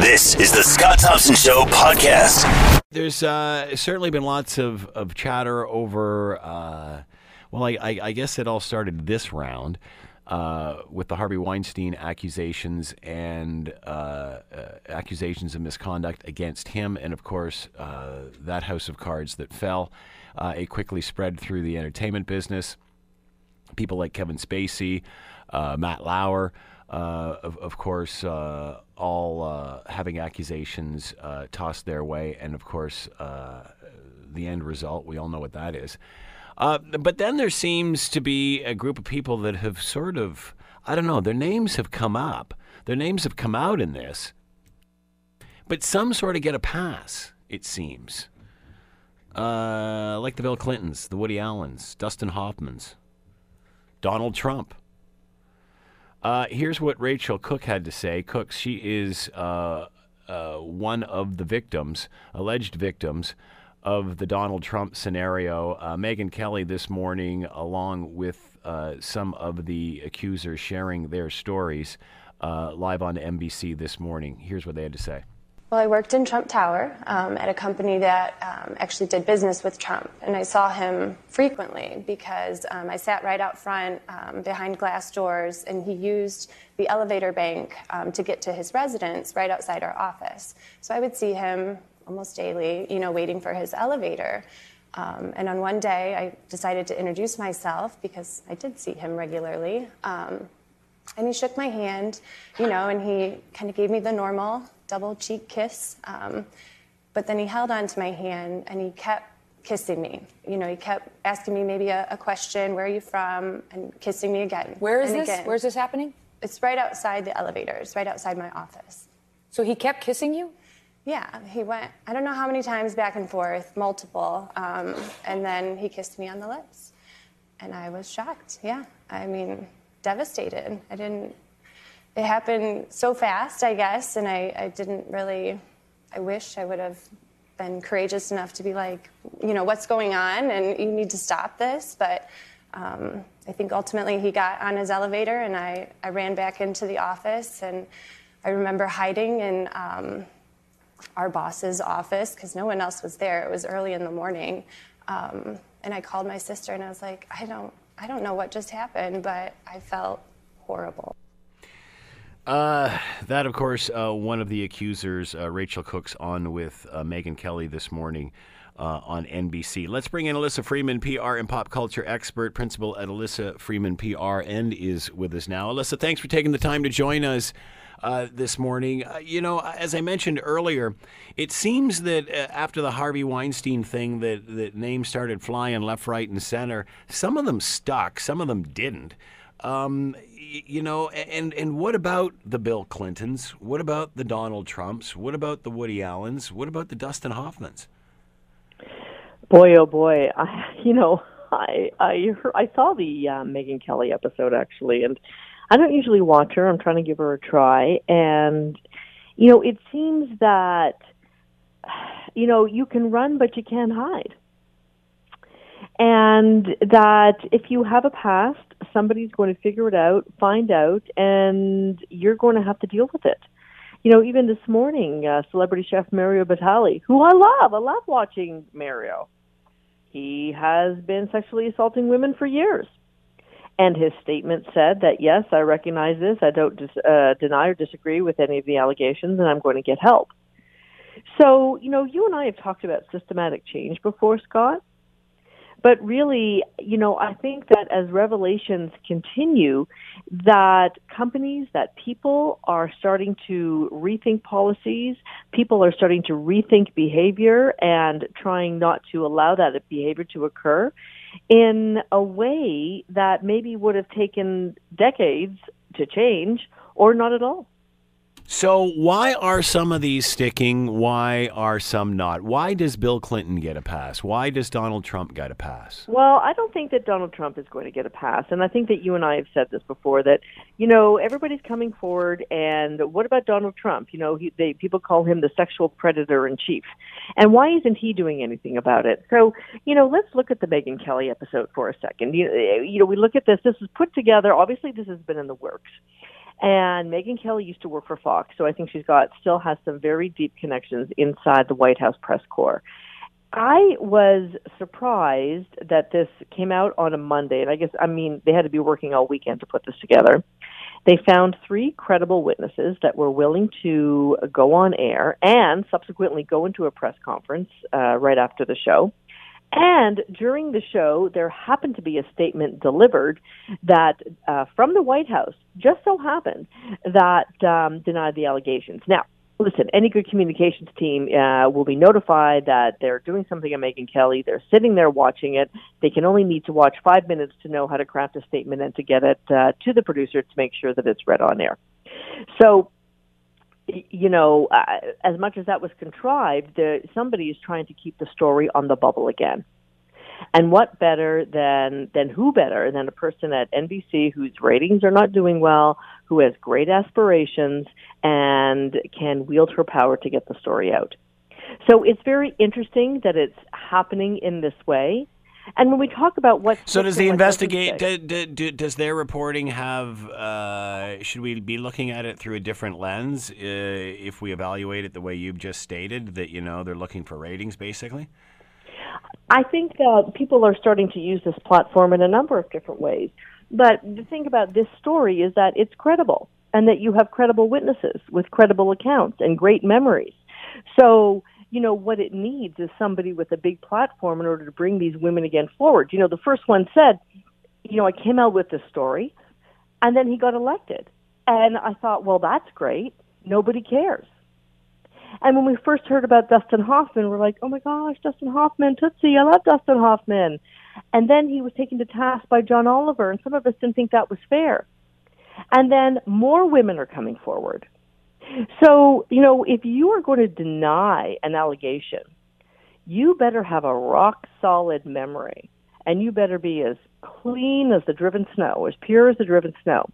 This is the Scott Thompson Show podcast. There's uh, certainly been lots of, of chatter over, uh, well, I, I, I guess it all started this round uh, with the Harvey Weinstein accusations and uh, uh, accusations of misconduct against him, and of course, uh, that house of cards that fell. it quickly spread through the entertainment business. People like Kevin Spacey, Matt Lauer, of, of course, all uh, having accusations uh, tossed their way, and of course, uh, the end result, we all know what that is. Uh, but then there seems to be a group of people that have sort of, I don't know, their names have come up, their names have come out in this, but some sort of get a pass, it seems. Uh, like the Bill Clintons, the Woody Allens, Dustin Hoffmans, Donald Trump. Uh, here's what Rachel Crooks had to say. Crooks, she is uh, uh, one of the victims, alleged victims, of the Donald Trump scenario. Uh, Megyn Kelly this morning, along with uh, some of the accusers sharing their stories, uh, live on NBC this morning. Here's what they had to say. Well, I worked in Trump Tower um, at a company that um, actually did business with Trump, and I saw him frequently because um, I sat right out front um, behind glass doors, and he used the elevator bank um, to get to his residence right outside our office. So I would see him almost daily, you know, waiting for his elevator. Um, and on one day, I decided to introduce myself because I did see him regularly. and he shook my hand, you know, and he kind of gave me the normal double cheek kiss. Um, but then he held on to my hand and he kept kissing me. You know, he kept asking me maybe a, a question, where are you from, and kissing me again. Where is this? Again. Where's this happening? It's right outside the elevator. It's right outside my office. So he kept kissing you? Yeah, he went, I don't know how many times back and forth, multiple, um, and then he kissed me on the lips. And I was shocked, yeah. I mean, devastated. I didn't it happened so fast, I guess, and I, I didn't really, I wish I would have been courageous enough to be like, you know, what's going on and you need to stop this. But um, I think ultimately he got on his elevator and I, I ran back into the office and I remember hiding in um, our boss's office because no one else was there. It was early in the morning. Um, and I called my sister and I was like, I don't, I don't know what just happened, but I felt horrible. Uh, that, of course, uh, one of the accusers, uh, Rachel Crooks on with uh, Megyn Kelly this morning uh, on NBC. Let's bring in Alyssa Freeman, PR and pop culture expert, principal at Alyssa Freeman PR, and is with us now. Alyssa, thanks for taking the time to join us. Uh, this morning. You know, as I mentioned earlier, it seems that after the Harvey Weinstein thing, that, that names started flying left, right, and center. Some of them stuck, some of them didn't. Um, you know, and and what about the Bill Clintons? What about the Donald Trumps? What about the Woody Allens? What about the Dustin Hoffmans? Boy, oh boy, I, you know, I I I saw the uh, Megyn Kelly episode actually, and I don't usually watch her. I'm trying to give her a try, and you know, it seems that you know you can run, but you can't hide and that if you have a past, somebody's going to figure it out, find out, and you're going to have to deal with it. You know, even this morning, uh, celebrity chef Mario Batali, who I love, I love watching Mario. He has been sexually assaulting women for years. And his statement said that, yes, I recognize this. I don't dis- uh, deny or disagree with any of the allegations, and I'm going to get help. So, you know, you and I have talked about systematic change before, Scott. But really, you know, I think that as revelations continue, that companies, that people are starting to rethink policies, people are starting to rethink behavior and trying not to allow that behavior to occur in a way that maybe would have taken decades to change or not at all. So, why are some of these sticking? Why are some not? Why does Bill Clinton get a pass? Why does Donald Trump get a pass? Well, I don't think that Donald Trump is going to get a pass. And I think that you and I have said this before that, you know, everybody's coming forward. And what about Donald Trump? You know, he, they, people call him the sexual predator in chief. And why isn't he doing anything about it? So, you know, let's look at the Megyn Kelly episode for a second. You, you know, we look at this. This is put together. Obviously, this has been in the works And Megyn Kelly used to work for Fox, so I think she's got still has some very deep connections inside the White House press corps. I was surprised that this came out on a Monday, and I guess I mean they had to be working all weekend to put this together. They found three credible witnesses that were willing to go on air and subsequently go into a press conference uh, right after the show. And during the show, there happened to be a statement delivered that uh, from the White House just so happened that um, denied the allegations. Now, listen, any good communications team uh, will be notified that they're doing something on Megyn Kelly. They're sitting there watching it. They can only need to watch five minutes to know how to craft a statement and to get it uh, to the producer to make sure that it's read on air. So you know, uh, as much as that was contrived, somebody is trying to keep the story on the bubble again. And what better than than who better than a person at NBC whose ratings are not doing well, who has great aspirations and can wield her power to get the story out. So it's very interesting that it's happening in this way. And when we talk about what, so does the investigate? Do, do, do, does their reporting have? Uh, should we be looking at it through a different lens uh, if we evaluate it the way you've just stated? That you know they're looking for ratings, basically. I think uh, people are starting to use this platform in a number of different ways. But the thing about this story is that it's credible, and that you have credible witnesses with credible accounts and great memories. So you know, what it needs is somebody with a big platform in order to bring these women again forward. You know, the first one said, you know, I came out with this story, and then he got elected. And I thought, well, that's great. Nobody cares. And when we first heard about Dustin Hoffman, we're like, oh my gosh, Dustin Hoffman, Tootsie, I love Dustin Hoffman. And then he was taken to task by John Oliver, and some of us didn't think that was fair. And then more women are coming forward. So, you know, if you are going to deny an allegation, you better have a rock solid memory and you better be as clean as the driven snow, as pure as the driven snow,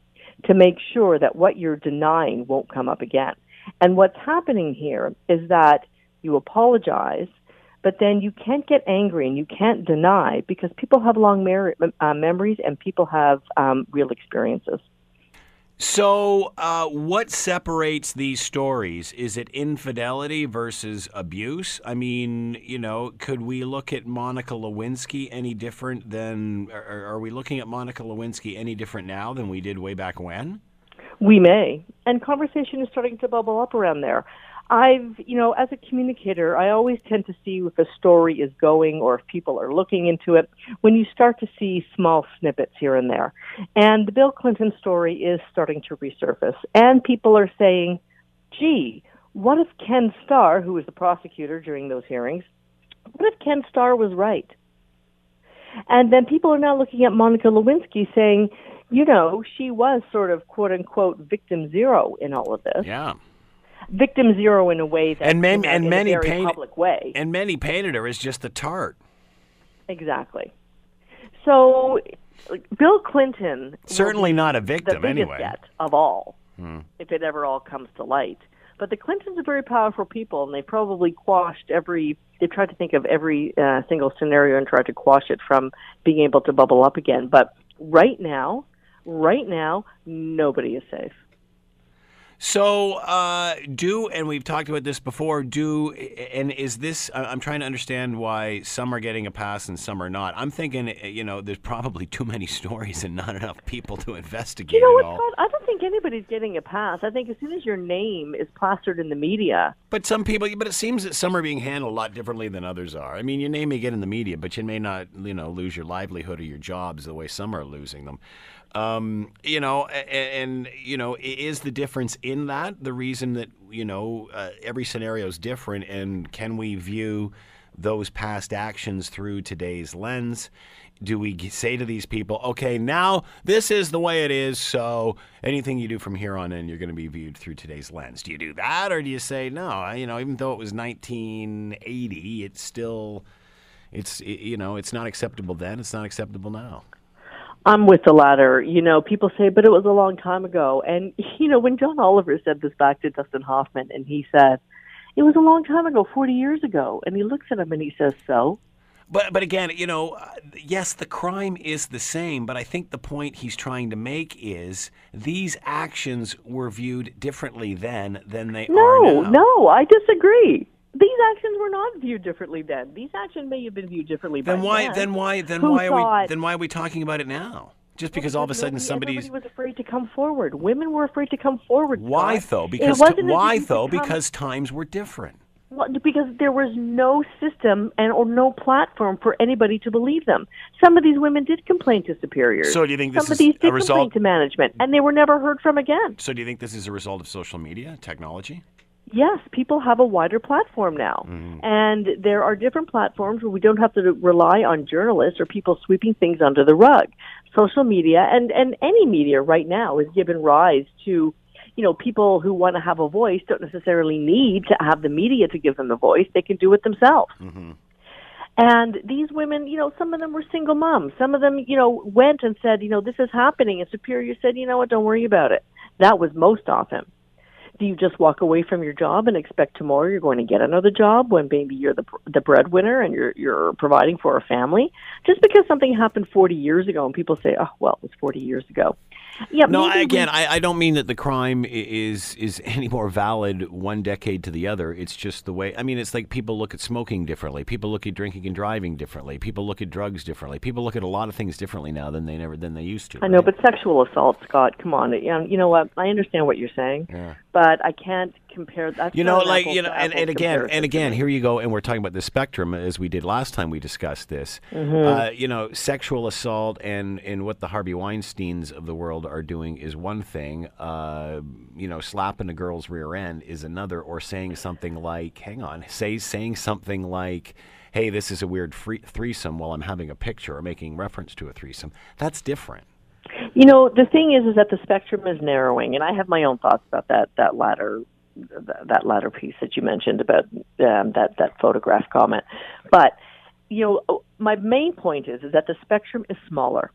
to make sure that what you're denying won't come up again. And what's happening here is that you apologize, but then you can't get angry and you can't deny because people have long mer- uh, memories and people have um, real experiences. So, uh, what separates these stories? Is it infidelity versus abuse? I mean, you know, could we look at Monica Lewinsky any different than, are, are we looking at Monica Lewinsky any different now than we did way back when? We may. And conversation is starting to bubble up around there. I've, you know, as a communicator, I always tend to see if a story is going or if people are looking into it when you start to see small snippets here and there. And the Bill Clinton story is starting to resurface. And people are saying, gee, what if Ken Starr, who was the prosecutor during those hearings, what if Ken Starr was right? And then people are now looking at Monica Lewinsky saying, you know, she was sort of quote unquote victim zero in all of this. Yeah victim zero in a way that and, man, and many painted, public way. And many painted her as just the tart. Exactly. So, Bill Clinton certainly not a victim the anyway. Yet of all, hmm. if it ever all comes to light. But the Clintons are very powerful people, and they probably quashed every. They tried to think of every uh, single scenario and tried to quash it from being able to bubble up again. But right now, right now, nobody is safe. So, uh, do, and we've talked about this before, do, and is this, I'm trying to understand why some are getting a pass and some are not. I'm thinking, eh, you know, there's probably too many stories and not enough people to investigate you know what, Scott? I don't think anybody's getting a pass. I think as soon as your name is plastered in the media. But some people, but it seems that some are being handled a lot differently than others are. I mean, your name may get in the media, but you may not, you know, lose your livelihood or your jobs the way some are losing them. Um, you know, and, and, you know, is the difference in that the reason that you know uh, every scenario is different, and can we view those past actions through today's lens? Do we say to these people, okay, now this is the way it is, so anything you do from here on in, you're going to be viewed through today's lens? Do you do that, or do you say, no, you know, even though it was 1980, it's still, it's, you know, it's not acceptable then, it's not acceptable now? I'm with the latter. You know, people say, but it was a long time ago. And, you know, when John Oliver said this back to Dustin Hoffman and he said, it was a long time ago, 40 years ago. And he looks at him and he says, so? But but again, you know, uh, yes, the crime is the same, but I think the point he's trying to make is these actions were viewed differently then than they are now. No, no, I disagree. These actions were not viewed differently then. These actions may have been viewed differently Then why then. then why then Who why are we then why are we talking about it now? Just because all of a sudden somebody's everybody was afraid to come forward. Women were afraid to come forward. why Scott. though? Because why though? come- Because times were different. Well, because there was no system and or no platform for anybody to believe them. Some of these women did complain to superiors. So do you think this some is of these a did result- complain to management, and they were never heard from again? So do you think this is a result of social media, technology? Yes, people have a wider platform now, Mm-hmm. and there are different platforms where we don't have to rely on journalists or people sweeping things under the rug. Social media and and any media right now is given rise to you know, people who want to have a voice don't necessarily need to have the media to give them the voice. They can do it themselves. And these women, you know, some of them were single moms. Some of them, you know, went and said, you know, this is happening. And Superior said, you know what, don't worry about it. That was most often. Do you just walk away from your job and expect tomorrow you're going to get another job when maybe you're the the breadwinner and you're you're providing for a family? Just because something happened 40 years ago and people say, "Oh, well, it was 40 years ago." Yeah, No, I, again, we- I, I don't mean that the crime is is any more valid one decade to the other. It's just the way. I mean, it's like people look at smoking differently. People look at drinking and driving differently. People look at drugs differently. People look at a lot of things differently now than they never than they used to. I know, right? but sexual assault, Scott. Come on, you know, you know what? I understand what you're saying, but I can't compare. That's You know, like you know, and, and again, and again, here you go, and we're talking about the spectrum as we did last time we discussed this. Mm-hmm. Uh, you know, sexual assault and and what the Harvey Weinstein's of the world are doing is one thing. Uh, you know, slapping a girl's rear end is another, or saying something like, "Hang on," say saying something like. Hey, this is a weird free- threesome while I'm having a picture or making reference to a threesome. That's different. You know, the thing is, is that the spectrum is narrowing, and I have my own thoughts about that that latter that, that latter piece that you mentioned about um, that that photograph comment. But you know, my main point is is that the spectrum is smaller.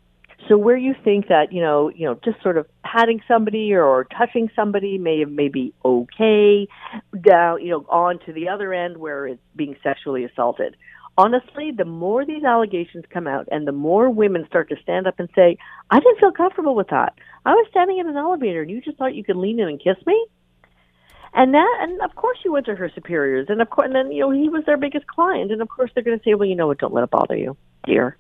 So where you think that you know, you know, just sort of patting somebody or touching somebody may may be okay, down you know, on to the other end where it's being sexually assaulted. Honestly, the more these allegations come out, and the more women start to stand up and say, "I didn't feel comfortable with that. I was standing in an elevator, and you just thought you could lean in and kiss me." And that, and of course, she went to her superiors, and of course, and then you know he was their biggest client, and of course they're going to say, "Well, you know what? Don't let it bother you, dear."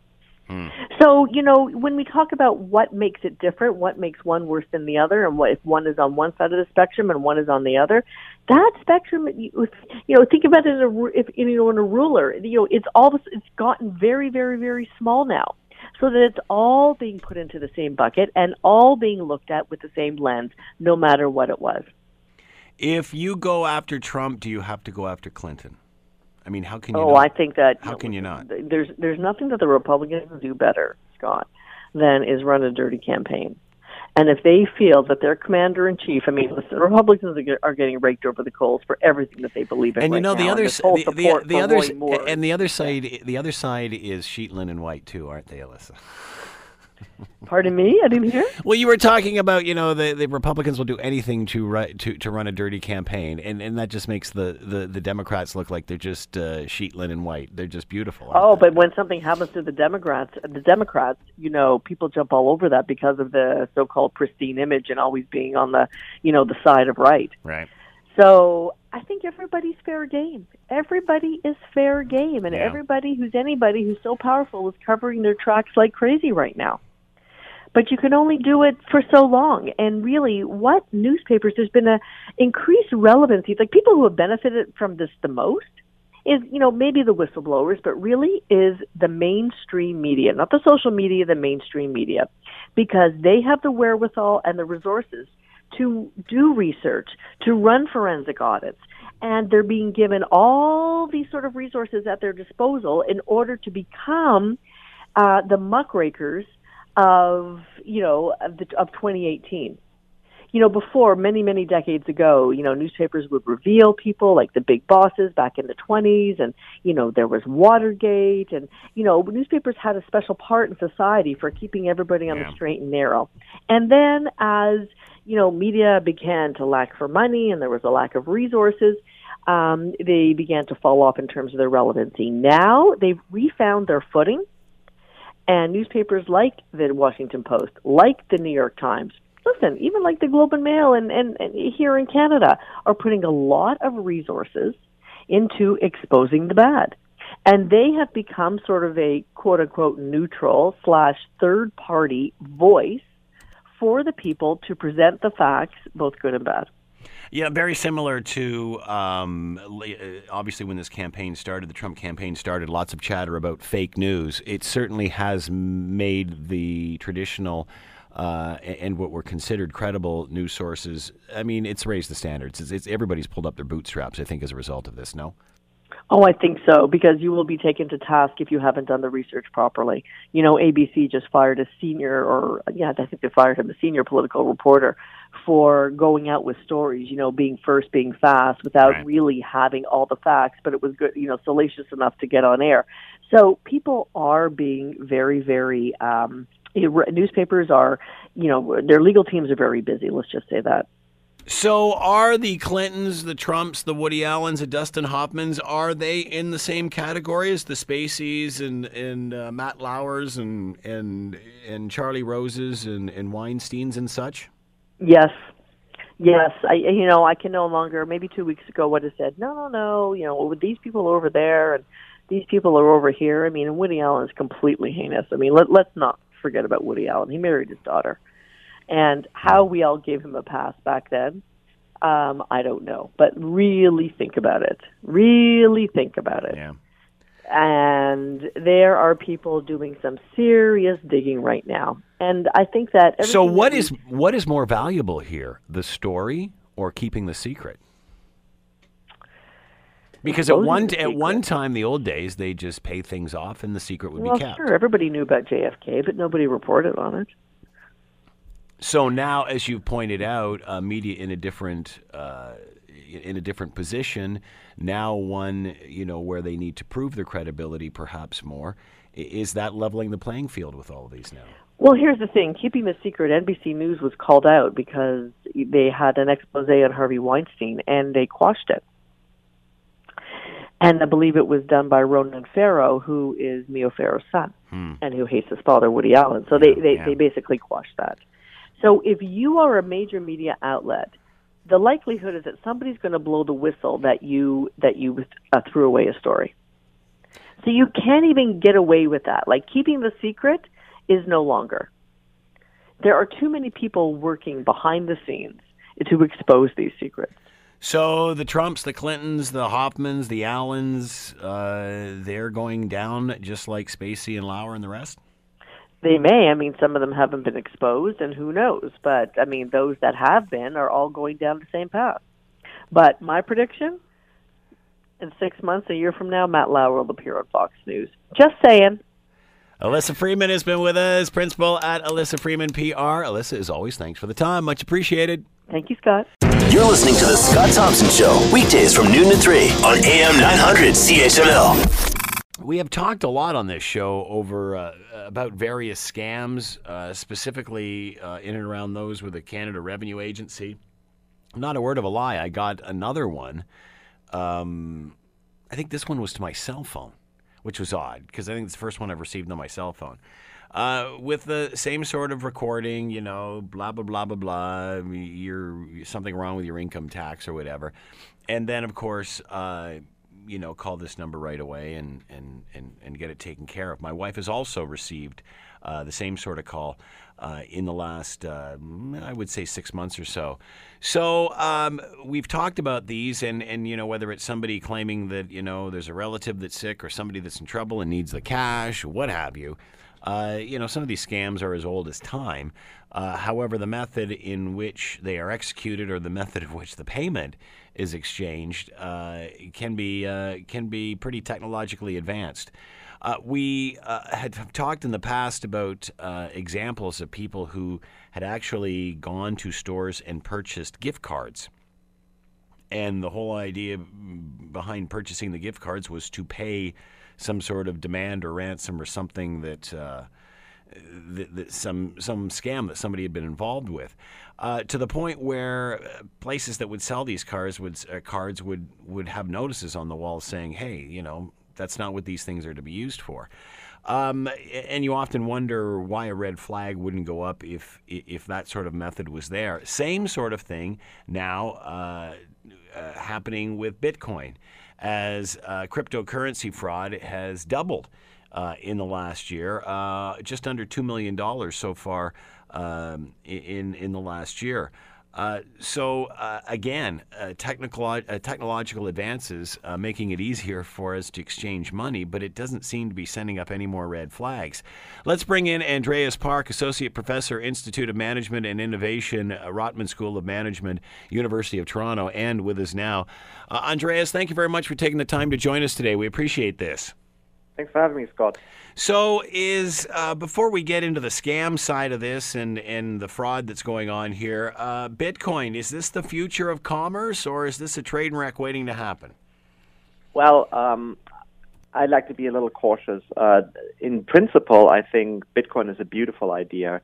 Hmm. So, you know, when we talk about what makes it different, what makes one worse than the other, and what if one is on one side of the spectrum and one is on the other, that spectrum, you you know, think about it in a, if, you know, in a ruler, you know, it's all, it's gotten very, very, very small now. So that it's all being put into the same bucket and all being looked at with the same lens, no matter what it was. If you go after Trump, do you have to go after Clinton? I mean, how can you? Oh, not? I think that How can you not? There's there's nothing that the Republicans do better, Scott, than is run a dirty campaign. And if they feel that their commander in chief, I mean, listen, the Republicans are, getting raked over the coals for everything that they believe in. and you know the other the, the, the for other Roy Moore. and the other side the other side is Sheetlin and White too, aren't they, Alyssa? Pardon me, I didn't hear. Well, you were talking about you know the, the Republicans will do anything to ru- to to run a dirty campaign, and, and that just makes the, the, the Democrats look like they're just uh, Sheetlin and White. They're just beautiful. Oh, they? but when something happens to the Democrats, the Democrats, you know, people jump all over that because of the so-called pristine image and always being on the, you know, the side of right. right. So I think everybody's fair game. Everybody is fair game, and Yeah. everybody who's anybody who's so powerful is covering their tracks like crazy right now. But you can only do it for so long. And really, what newspapers? There's been a increased relevancy. Like people who have benefited from this the most is you know maybe the whistleblowers, but really is the mainstream media, not the social media, the mainstream media, because they have the wherewithal and the resources to do research, to run forensic audits, and they're being given all these sort of resources at their disposal in order to become uh, the muckrakers of you know of, the, of 2018. You know, before many many decades ago, you know, newspapers would reveal people like the big bosses back in the 20s, and you know there was Watergate, and you know newspapers had a special part in society for keeping everybody on Yeah. the straight and narrow. And then as you know, media began to lack for money and there was a lack of resources, um, they began to fall off in terms of their relevancy. Now they've refound their footing, and newspapers like the Washington Post, like the New York Times, listen, even like the Globe and Mail and, and, and here in Canada, are putting a lot of resources into exposing the bad. And they have become sort of a quote unquote neutral slash third party voice for the people to present the facts, both good and bad. Yeah, very similar to um, uh, obviously when this campaign started, the Trump campaign started, lots of chatter about fake news. It certainly has made the traditional uh, and what were considered credible news sources. I mean, it's raised the standards. It's, it's, everybody's pulled up their bootstraps. I think as a result of this. No. Oh, I think so because you will be taken to task if you haven't done the research properly. You know, ABC just fired a senior, or yeah, I think they fired him, a senior political reporter, for going out with stories. You know, being first, being fast, without right. really having all the facts, but it was good, you know, salacious enough to get on air. So people are being very, very. um Newspapers are, you know, their legal teams are very busy. Let's just say that. So, are the Clintons, the Trumps, the Woody Allens, the Dustin Hoffmans, are they in the same category as the Spaceys and and uh, Matt Lauers and and and Charlie Roses and and Weinstein's and such? Yes, yes. I you know I can no longer. Maybe two weeks ago, would have said. No, no, no. You know, with these people over there and these people are over here. I mean, Woody Allen is completely heinous. I mean, let let's not forget about Woody Allen. He married his daughter and how we all gave him a pass back then, um, I don't know. But really think about it. Really think about it. Yeah. And there are people doing some serious digging right now. And I think that. So what that is what is more valuable here, the story or keeping the secret? Because at one at one time, the old days, they just pay things off, and the secret would well, be kept. Sure, everybody knew about JFK, but nobody reported on it. So now, as you pointed out, uh, media in a different uh, in a different position. Now, one you know where they need to prove their credibility, perhaps more. Is that leveling the playing field with all of these now? Well, here's the thing: keeping the secret. NBC News was called out because they had an expose on Harvey Weinstein, and they quashed it. And I believe it was done by Ronan Farrow, who is Mia Farrow's son, hmm. and who hates his father, Woody Allen. So they, they, yeah. they basically quashed that. So if you are a major media outlet, the likelihood is that somebody's going to blow the whistle that you that you uh, threw away a story. So you can't even get away with that. Like keeping the secret is no longer. There are too many people working behind the scenes to expose these secrets. So the Trumps, the Clintons, the Hoffmans, the Allens, uh, they're going down just like Spacey and Lauer and the rest? They may. I mean, some of them haven't been exposed, and who knows? But I mean, those that have been are all going down the same path. But my prediction: in six months, a year from now, Matt Lauer will appear on Fox News. Just saying. Alyssa Freeman has been with us, principal at Alyssa Freeman PR. Alyssa, as always, thanks for the time. Much appreciated. Thank you, Scott. You're listening to The Scott Thompson Show, weekdays from noon to 3 on AM 900 CHML. We have talked a lot on this show over uh, about various scams, uh, specifically uh, in and around those with the Canada Revenue Agency. Not a word of a lie, I got another one. Um, I think this one was to my cell phone, which was odd because I think it's the first one I've received on my cell phone. Uh, with the same sort of recording, you know, blah blah blah blah blah. You're something wrong with your income tax or whatever, and then of course uh, you know, call this number right away and, and, and, and get it taken care of. My wife has also received uh, the same sort of call uh, in the last, uh, I would say, six months or so. So um, we've talked about these, and, and you know whether it's somebody claiming that you know there's a relative that's sick or somebody that's in trouble and needs the cash, what have you. Uh, you know, some of these scams are as old as time. Uh, however, the method in which they are executed or the method of which the payment is exchanged uh, can be uh, can be pretty technologically advanced. Uh, we uh, had talked in the past about uh, examples of people who had actually gone to stores and purchased gift cards. And the whole idea behind purchasing the gift cards was to pay some sort of demand or ransom or something that some some scam that somebody had been involved with, uh, to the point where uh, places that would sell these cars would uh, cards would would have notices on the wall saying, "Hey, you know, that's not what these things are to be used for." Um, and you often wonder why a red flag wouldn't go up if if that sort of method was there. Same sort of thing now uh, uh, happening with Bitcoin, as uh, cryptocurrency fraud has doubled uh, in the last year, uh, just under two million dollars so far um, in in the last year. Uh, so uh, again, uh, technical uh, technological advances uh, making it easier for us to exchange money, but it doesn't seem to be sending up any more red flags. Let's bring in Andreas Park, Associate Professor, Institute of Management and Innovation, Rotman School of Management, University of Toronto, and with us now. Andreas, thank you very much for taking the time to join us today. We appreciate this. Thanks for having me, Scott. So, is uh, before we get into the scam side of this and, and the fraud that's going on here, uh, Bitcoin is this the future of commerce, or is this a trade wreck waiting to happen? Well, um, I'd like to be a little cautious. Uh, in principle, I think Bitcoin is a beautiful idea.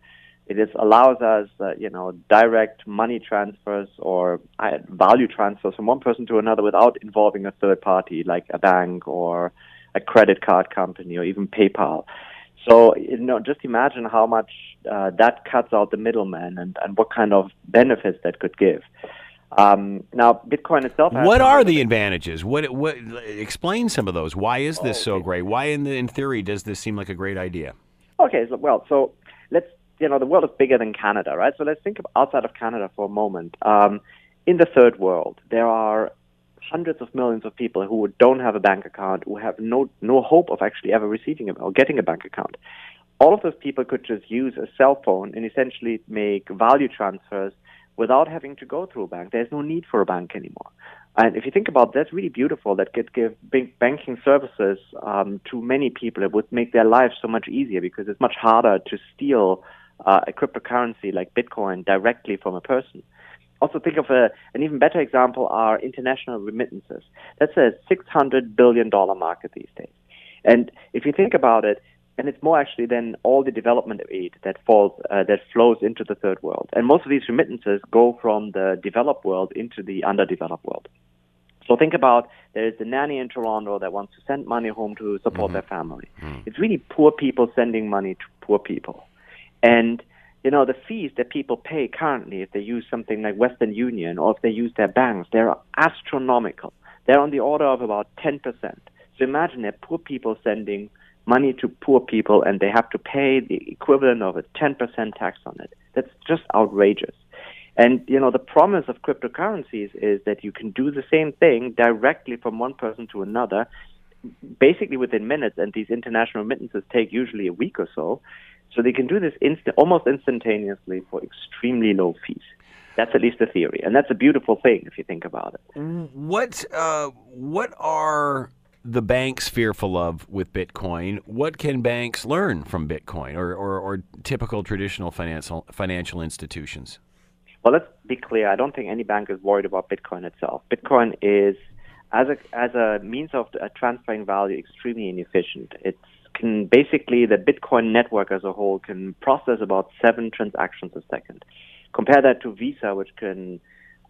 It is, allows us, uh, you know, direct money transfers or uh, value transfers from one person to another without involving a third party, like a bank or a credit card company or even PayPal. So, you know, just imagine how much uh, that cuts out the middleman and, and what kind of benefits that could give. Um, now, Bitcoin itself. what are the advantages? What, what explain some of those? Why is this oh, so great? Why, in the, in theory, does this seem like a great idea? Okay, so well, so let's you know the world is bigger than Canada, right? So let's think of outside of Canada for a moment. Um, in the third world, there are hundreds of millions of people who don't have a bank account, who have no no hope of actually ever receiving or getting a bank account. All of those people could just use a cell phone and essentially make value transfers without having to go through a bank. There's no need for a bank anymore. And if you think about it, that's really beautiful. That could give banking services um, to many people. It would make their lives so much easier because it's much harder to steal uh, a cryptocurrency like Bitcoin directly from a person also think of a, an even better example are international remittances. That's a $600 billion market these days. And if you think about it, and it's more actually than all the development aid that falls uh, that flows into the third world. And most of these remittances go from the developed world into the underdeveloped world. So think about there is a nanny in Toronto that wants to send money home to support mm-hmm. their family. Mm-hmm. It's really poor people sending money to poor people. And you know, the fees that people pay currently if they use something like Western Union or if they use their banks, they're astronomical. They're on the order of about 10%. So imagine that poor people sending money to poor people and they have to pay the equivalent of a 10% tax on it. That's just outrageous. And, you know, the promise of cryptocurrencies is that you can do the same thing directly from one person to another, basically within minutes, and these international remittances take usually a week or so. So they can do this inst- almost instantaneously for extremely low fees. That's at least the theory, and that's a beautiful thing if you think about it. What uh, what are the banks fearful of with Bitcoin? What can banks learn from Bitcoin or, or, or typical traditional financial financial institutions? Well, let's be clear. I don't think any bank is worried about Bitcoin itself. Bitcoin is, as a as a means of uh, transferring value, extremely inefficient. It's can basically the Bitcoin network as a whole can process about seven transactions a second. Compare that to Visa, which can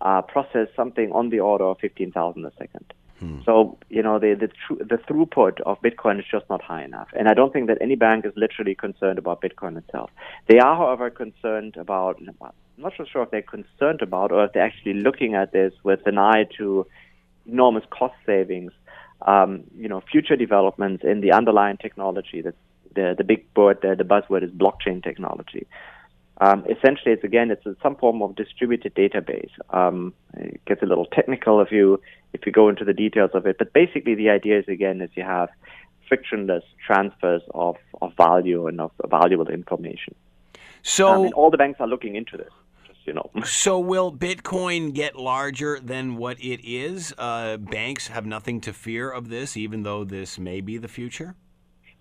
uh, process something on the order of fifteen thousand a second. Hmm. So you know the the, tr- the throughput of Bitcoin is just not high enough, and I don't think that any bank is literally concerned about Bitcoin itself. They are, however, concerned about. I'm not so sure if they're concerned about, or if they're actually looking at this with an eye to enormous cost savings um, you know, future developments in the underlying technology. That's the the big word, the, the buzzword is blockchain technology. Um, essentially, it's again, it's some form of distributed database. Um, it gets a little technical if you if you go into the details of it, but basically, the idea is again is you have frictionless transfers of, of value and of valuable information. So, um, all the banks are looking into this you know. So will Bitcoin get larger than what it is? Uh, banks have nothing to fear of this, even though this may be the future.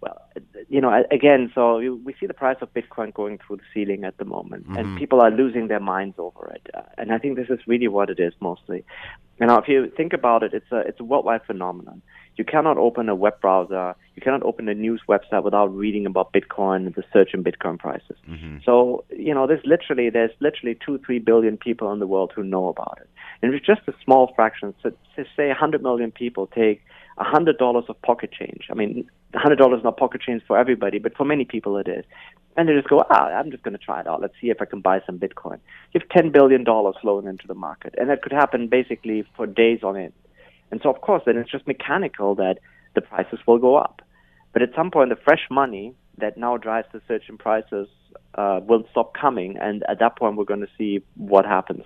Well, you know, again, so we see the price of Bitcoin going through the ceiling at the moment, and people are losing their minds over it. Uh, and I think this is really what it is mostly. You know, if you think about it, it's a it's a worldwide phenomenon. You cannot open a web browser, you cannot open a news website without reading about Bitcoin and the surge in Bitcoin prices. So, you know, there's literally there's literally two, three billion people in the world who know about it. And it's just a small fraction. So, so say 100 million people take $100 of pocket change. I mean, $100 is not pocket change for everybody, but for many people it is. And they just go, ah, I'm just going to try it out. Let's see if I can buy some Bitcoin. You have $10 billion flowing into the market. And that could happen basically for days on end. And so, of course, then it's just mechanical that the prices will go up. But at some point, the fresh money that now drives the surge in prices uh, will stop coming. And at that point, we're going to see what happens.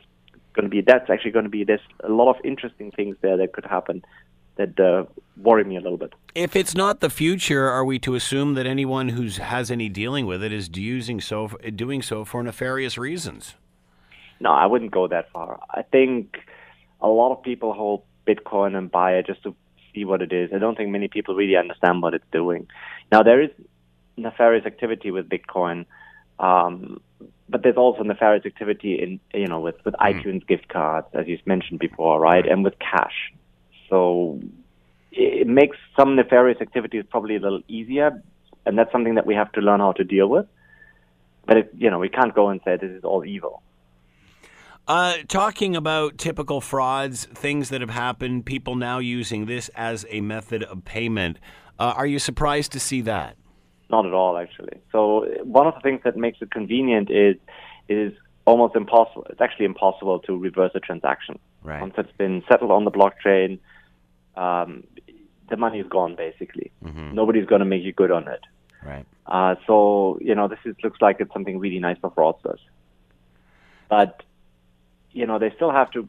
Going to be that's actually going to be there's a lot of interesting things there that could happen that uh, worry me a little bit. If it's not the future, are we to assume that anyone who has any dealing with it is using so doing so for nefarious reasons? No, I wouldn't go that far. I think a lot of people hold Bitcoin and buy it just to see what it is. I don't think many people really understand what it's doing. Now there is nefarious activity with Bitcoin, um, but there's also nefarious activity in you know with with iTunes gift cards, as you mentioned before, right, and with cash. So it makes some nefarious activities probably a little easier, and that's something that we have to learn how to deal with. But it, you know, we can't go and say this is all evil. Uh, talking about typical frauds, things that have happened, people now using this as a method of payment. Uh, are you surprised to see that? Not at all, actually. So one of the things that makes it convenient is is almost impossible. It's actually impossible to reverse a transaction. Right. Once it's been settled on the blockchain, um, the money is gone. Basically, nobody's going to make you good on it. Right. Uh, so you know, this is, looks like it's something really nice for fraudsters. But you know, they still have to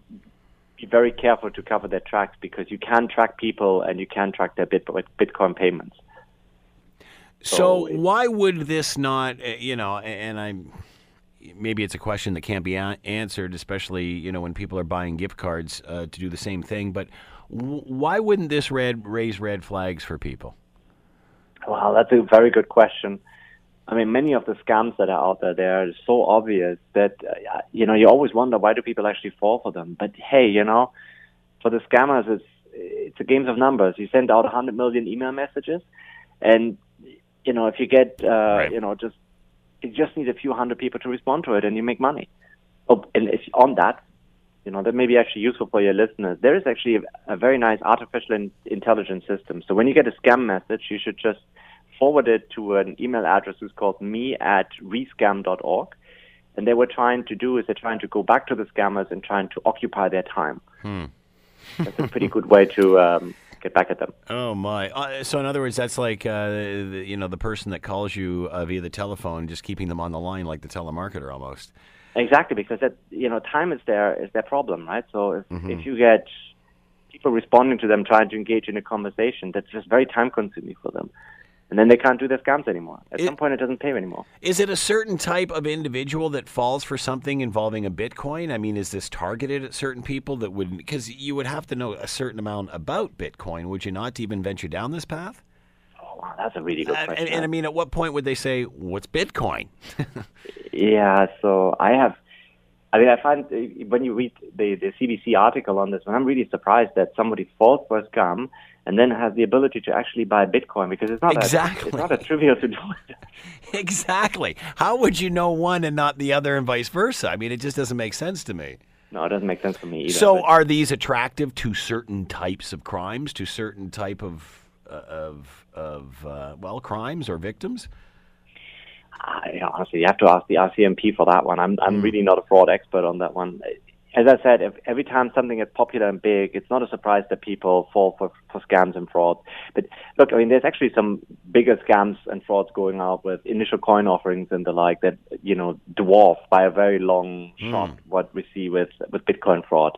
be very careful to cover their tracks because you can track people and you can track their bit- Bitcoin payments. So, So why would this not, uh, you know, and I'm maybe it's a question that can't be a- answered, especially you know when people are buying gift cards uh, to do the same thing. But w- why wouldn't this red raise red flags for people? Wow, that's a very good question. I mean, many of the scams that are out there, they are so obvious that, uh, you know, you always wonder why do people actually fall for them. But hey, you know, for the scammers, it's, it's a game of numbers. You send out 100 million email messages, and, you know, if you get, uh, you know, just, you just need a few hundred people to respond to it and you make money. Oh, and if on that, you know, that may be actually useful for your listeners. There is actually a, a very nice artificial in, intelligence system. So when you get a scam message, you should just forward it to an email address who's called me at rescam.org. And they were trying to do is they're trying to go back to the scammers and trying to occupy their time. That's a pretty good way to um, get back at them. Oh my! Uh, so in other words, that's like uh, the, you know the person that calls you uh, via the telephone, just keeping them on the line like the telemarketer almost. Exactly, because that you know time is their is their problem, right? So if if you get people responding to them trying to engage in a conversation, that's just very time consuming for them, and then they can't do their scams anymore. At It- some point, it doesn't pay anymore. Is it a certain type of individual that falls for something involving a Bitcoin? I mean, is this targeted at certain people that would because you would have to know a certain amount about Bitcoin, would you not, to even venture down this path? Oh, wow, that's a really good And, question. and, and I mean, at what point would they say, "What's Bitcoin"? Yeah, so I have. I mean, I find uh, when you read the, the CBC article on this, I'm really surprised that somebody falls for a scam and then has the ability to actually buy Bitcoin because it's not Exactly. a, it's not a trivial to do. exactly. How would you know one and not the other, and vice versa? I mean, it just doesn't make sense to me. no, it doesn't make sense for me either. So, are these attractive to certain types of crimes, to certain type of uh, of of uh, well crimes or victims? I, honestly, you have to ask the RCMP for that one. I'm I'm really not a fraud expert on that one. As I said, if, every time something is popular and big, it's not a surprise that people fall for, for scams and frauds. But look, I mean, there's actually some bigger scams and frauds going out with initial coin offerings and the like that you know dwarf by a very long shot what we see with with Bitcoin fraud.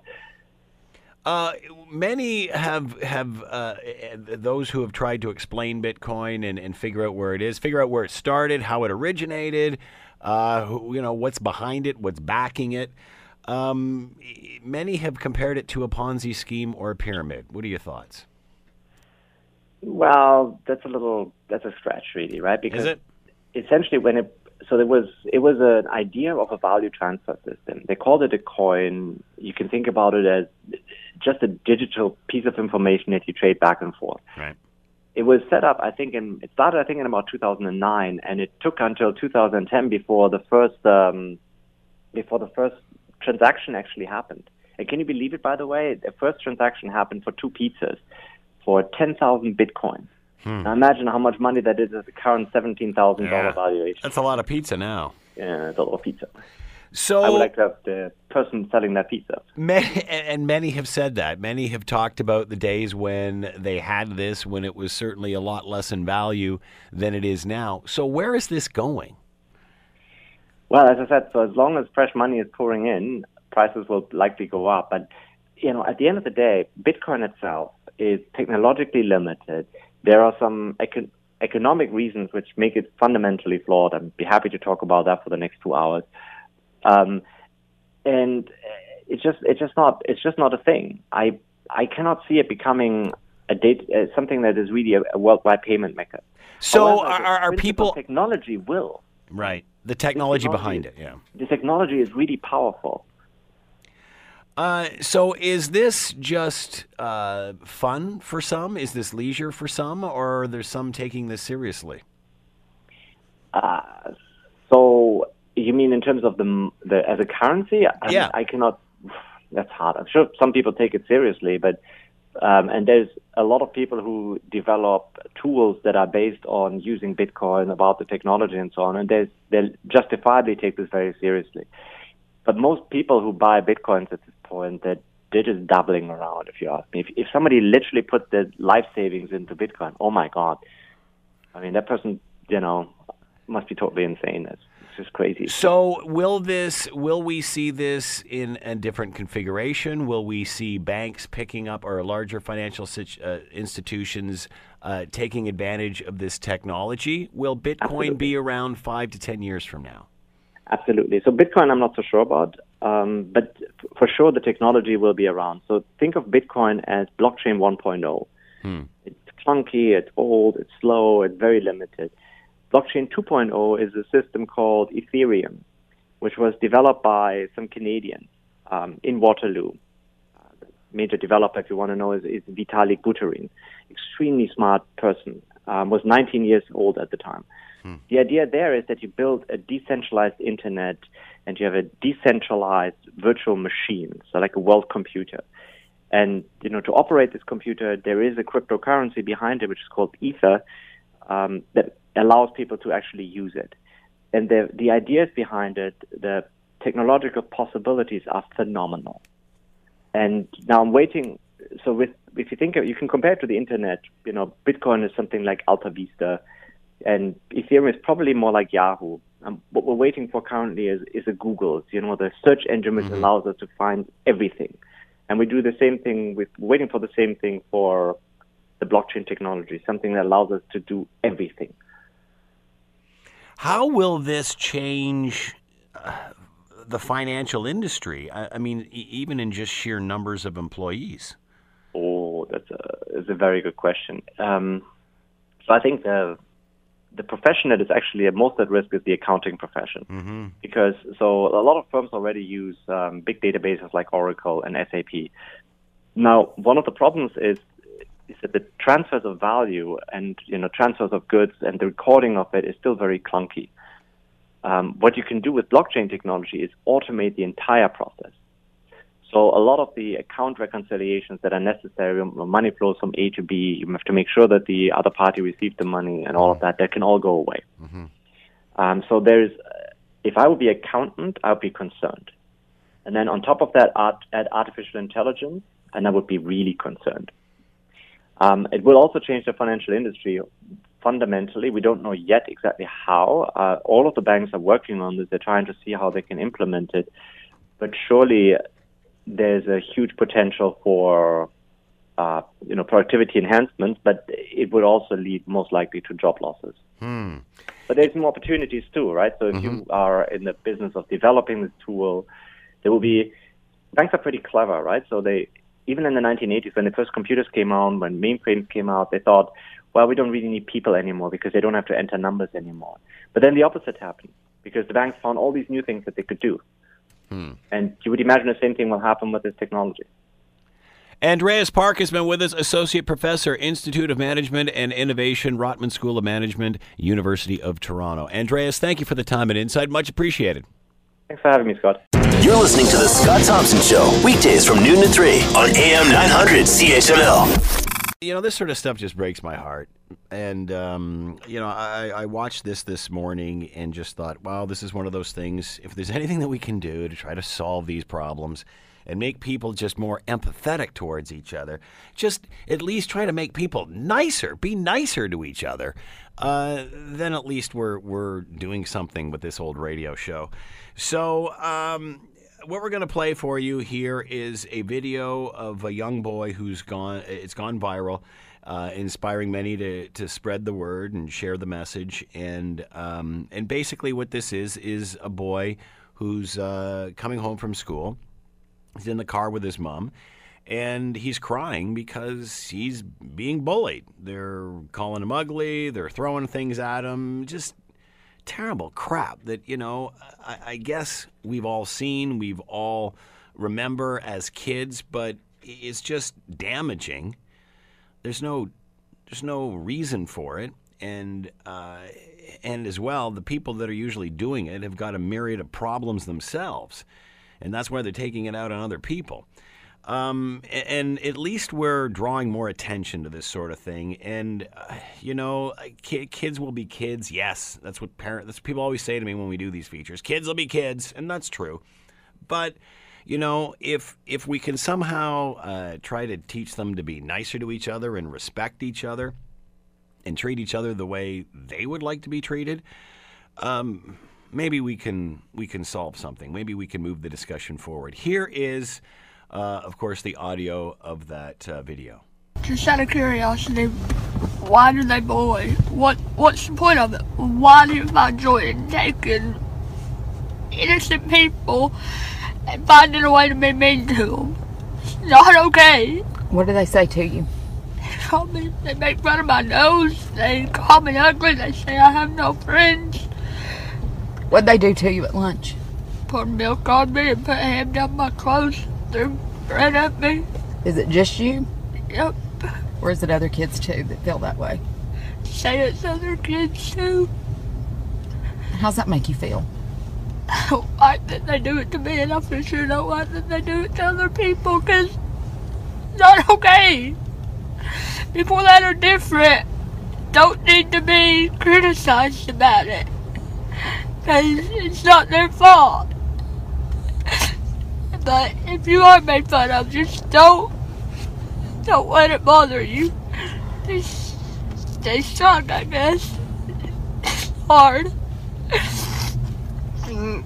Uh, many have have uh, those who have tried to explain Bitcoin and, and figure out where it is, figure out where it started, how it originated, uh, who, you know what's behind it, what's backing it. Um, many have compared it to a Ponzi scheme or a pyramid. What are your thoughts? Well, that's a little that's a stretch, really, right? Is it? essentially when it so there was it was an idea of a value transfer system. They called it a coin. You can think about it as just a digital piece of information that you trade back and forth. Right. It was set up, I think, in it started, I think, in about 2009, and it took until 2010 before the first um, before the first transaction actually happened. And can you believe it? By the way, the first transaction happened for two pizzas for 10,000 bitcoins. Hmm. Now imagine how much money that is at the current $17,000 Yeah. valuation. That's a lot of pizza now. Yeah, it's a lot of pizza. So I would like to have the person selling that pizza. Many, and many have said that. Many have talked about the days when they had this, when it was certainly a lot less in value than it is now. So, where is this going? Well, as I said, so as long as fresh money is pouring in, prices will likely go up. But you know, at the end of the day, Bitcoin itself is technologically limited. There are some econ- economic reasons which make it fundamentally flawed. I'd be happy to talk about that for the next two hours. Um, and it's just it's just not it's just not a thing. I I cannot see it becoming a date uh, something that is really a, a worldwide payment method. So, However, are, are people technology will right? The technology technology- behind it, yeah. the technology is really powerful. Uh, so, is this just uh, fun for some? Is this leisure for some, or are there some taking this seriously? Uh, so you mean in terms of the the as a currency? I, Yeah. I cannot. That's hard. I'm sure some people take it seriously, but um, and there's a lot of people who develop tools that are based on using Bitcoin, about the technology and so on, and they justifiably take this very seriously. But most people who buy Bitcoins at this point, that they're just dabbling around. If you ask me, if, if somebody literally put their life savings into Bitcoin, oh my god! I mean, that person, you know, must be totally insane. Just crazy. So, will this? Will we see this in a different configuration? Will we see banks picking up or larger financial uh, institutions uh, taking advantage of this technology? Will Bitcoin Absolutely. be around five to ten years from now? Absolutely. So Bitcoin, I'm not so sure about, um, but for sure the technology will be around. So think of Bitcoin as blockchain 1.0. It's clunky, it's old, it's slow, it's very limited. Blockchain 2.0 is a system called Ethereum, which was developed by some Canadians um, in Waterloo. Uh, the major developer, if you want to know, is, is Vitalik Buterin. Extremely smart person. Um, was 19 years old at the time. The idea there is that you build a decentralized internet and you have a decentralized virtual machine, so like a world computer. And you know, to operate this computer, there is a cryptocurrency behind it, which is called Ether, um, that allows people to actually use it. And the the ideas behind it, the technological possibilities are phenomenal. And now I'm waiting. So with if you think of, you can compare it to the internet, you know, Bitcoin is something like Alta Vista, and Ethereum is probably more like Yahoo. Um, what we're waiting for currently is, is a Google, you know, the search engine which allows us to find everything. And we do the same thing with we're waiting for the same thing for the blockchain technology, something that allows us to do everything. How will this change uh, the financial industry? I, I mean, e- even in just sheer numbers of employees. Oh, that's a that's a very good question. Um, so I think the the profession that is actually at most at risk is the accounting profession, mm-hmm. because so a lot of firms already use um, big databases like Oracle and SAP. Now, one of the problems is is that the transfers of value and you know transfers of goods and the recording of it is still very clunky. Um, what you can do with blockchain technology is automate the entire process. So a lot of the account reconciliations that are necessary, when money flows from A to B, you have to make sure that the other party received the money and all of that. That can all go away. Um, so there's, if I would be accountant, I would be concerned. And then on top of that, art, add artificial intelligence, and I would be really concerned. Um, it will also change the financial industry fundamentally. We don't know yet exactly how. Uh, all of the banks are working on this. They're trying to see how they can implement it. But surely there's a huge potential for uh, you know productivity enhancements, but it would also lead most likely to job losses. But there's some opportunities too, right? So if you are in the business of developing this tool, there will be banks are pretty clever, right? So they even in the 1980s when the first computers came out, when mainframes came out, they thought, well, we don't really need people anymore because they don't have to enter numbers anymore. But then the opposite happened because the banks found all these new things that they could do. Hmm. And you would imagine the same thing will happen with this technology. Andreas Park has been with us, Associate Professor, Institute of Management and Innovation, Rotman School of Management, University of Toronto. Andreas, thank you for the time and insight. Much appreciated. Thanks for having me, Scott. You're listening to The Scott Thompson Show, weekdays from noon to 3 on AM 900 CHML. You know, this sort of stuff just breaks my heart. And, um, you know, I, I watched this this morning and just thought, wow, this is one of those things. If there's anything that we can do to try to solve these problems and make people just more empathetic towards each other, just at least try to make people nicer, be nicer to each other, uh, then at least we're, we're doing something with this old radio show. So, um, what we're going to play for you here is a video of a young boy who's gone it's gone viral uh, inspiring many to, to spread the word and share the message. And um, and basically what this is is a boy who's uh, coming home from school. He's in the car with his mom and he's crying because he's being bullied. They're calling him ugly they're throwing things at him just terrible crap that you know I, I guess we've all seen we've all remember as kids but it's just damaging. There's no there's no reason for it. And uh, and as well the people that are usually doing it have got a myriad of problems themselves. And that's why they're taking it out on other people um, and at least we're drawing more attention to this sort of thing. And uh, you know, kids will be kids. Yes, that's what parent. That's what people always say to me when we do these features. Kids will be kids, and that's true. But you know, if if we can somehow uh, try to teach them to be nicer to each other and respect each other, and treat each other the way they would like to be treated, um, maybe we can we can solve something. Maybe we can move the discussion forward. Here is, uh, of course, the audio of that uh, video. Just out of curiosity, why do they bully? What What's the point of it? Why do you find joy in taking innocent people and finding a way to be mean to them? It's not okay. What do they say to you? They call me, they make fun of my nose. They call me ugly. They say I have no friends. What'd they do to you at lunch? Pour milk on me and put ham down my clothes. Threw bread at me. Is it just you? Yep. Or is it other kids too that feel that way? Say it's other kids too. How's that make you feel? I don't like that they do it to me, and I for sure don't like that they do it to other people, because it's not okay. People that are different don't need to be criticized about it, because it's not their fault. But if you are made fun of, just don't, don't let it bother you. Just stay strong, I guess. Hard.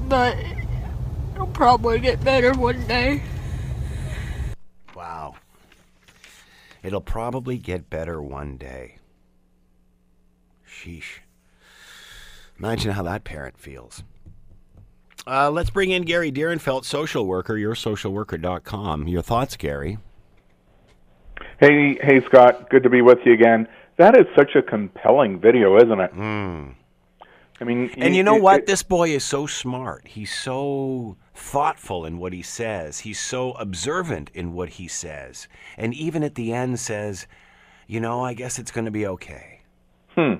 but it'll probably get better one day. Wow. It'll probably get better one day. Sheesh. Imagine how that parent feels. Uh, let's bring in Gary Direnfeld, social worker, yoursocialworker.com. Your thoughts, Gary? Hey, hey, Scott. Good to be with you again. That is such a compelling video, isn't it? I mean, And you know it- what? it- This boy is so smart. He's so thoughtful in what he says. He's so observant in what he says. And even at the end says, you know, I guess it's going to be okay. Hmm.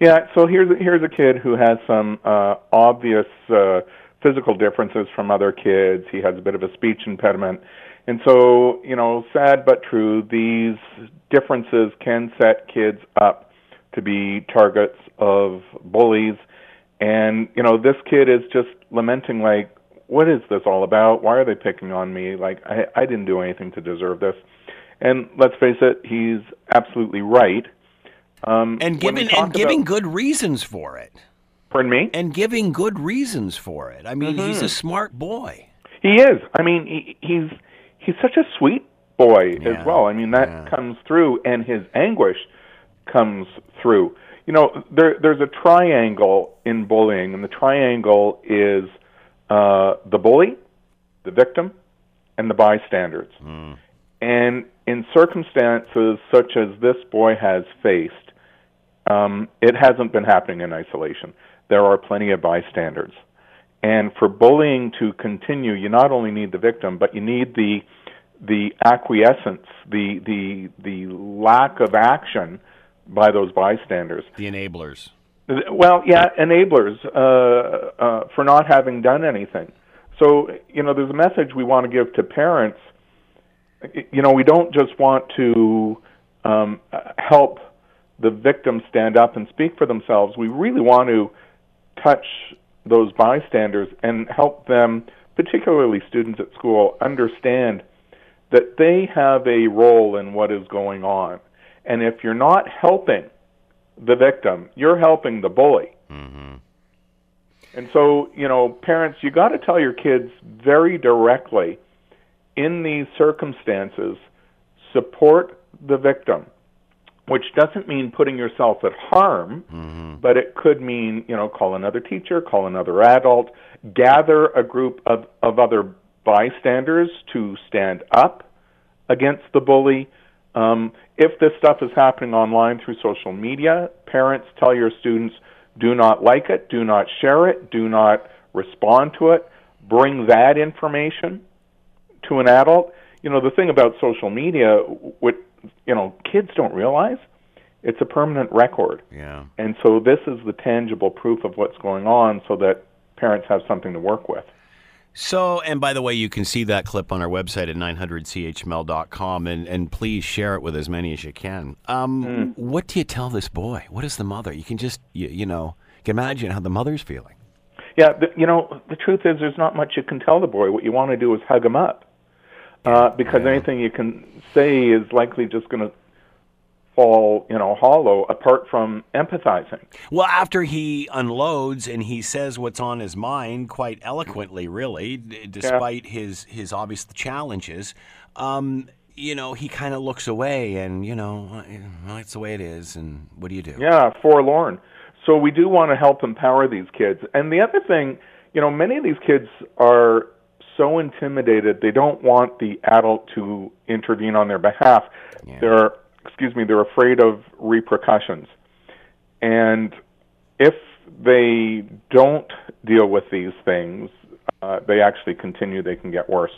Yeah. So here's here's a kid who has some uh, obvious uh, physical differences from other kids. He has a bit of a speech impediment, and so you know, sad but true. These differences can set kids up to be targets of bullies, and you know, this kid is just lamenting like, "What is this all about? Why are they picking on me? Like, I I didn't do anything to deserve this." And let's face it, he's absolutely right. Um, And giving and giving about- good reasons for it. Pardon me? And giving good reasons for it. I mean, he's Mm-hmm. a smart boy. He is. I mean, he, he's he's such a sweet boy Yeah, as well. I mean, that yeah. comes through, and his anguish comes through. You know, there there's a triangle in bullying, and the triangle is uh, the bully, the victim, and the bystanders. Hmm. And in circumstances such as this boy has faced, um, it hasn't been happening in isolation. There are plenty of bystanders. And for bullying to continue, you not only need the victim, but you need the the acquiescence, the the the lack of action by those bystanders. The enablers. Well, yeah, enablers uh, uh, for not having done anything. So, you know, there's a message we want to give to parents. You know, we don't just want to um, help the victims stand up and speak for themselves. We really want to touch those bystanders and help them, particularly students at school, understand that they have a role in what is going on. And if you're not helping the victim, you're helping the bully. Mm-hmm. And so, you know, parents, you got to tell your kids very directly in these circumstances, support the victim, which doesn't mean putting yourself at harm, Mm-hmm. but it could mean, you know, call another teacher, call another adult, gather a group of, of other bystanders to stand up against the bully. Um, if this stuff is happening online through social media, parents tell your students do not like it, do not share it, do not respond to it. Bring that information to an adult. You know, the thing about social media, what you know, kids don't realize, it's a permanent record. Yeah. And so this is the tangible proof of what's going on so that parents have something to work with. So, and by the way, you can see that clip on our website at 900chml.com and, and please share it with as many as you can. Um, What do you tell this boy? What is the mother? You can just, you, you know, you can imagine how the mother's feeling. Yeah, the, you know, the truth is there's not much you can tell the boy. What you want to do is hug him up. Uh, because anything you can say is likely just going to fall, you know, hollow apart from empathizing. Well, after he unloads and he says what's on his mind quite eloquently, really, d- despite his his obvious challenges, um, you know, he kind of looks away and you know, well, it's the way it is. And what do you do? Yeah, forlorn. So we do want to help empower these kids. And the other thing, you know, many of these kids are so intimidated they don't want the adult to intervene on their behalf. They're excuse me, they're afraid of repercussions. And if they don't deal with these things, uh, they actually continue, they can get worse.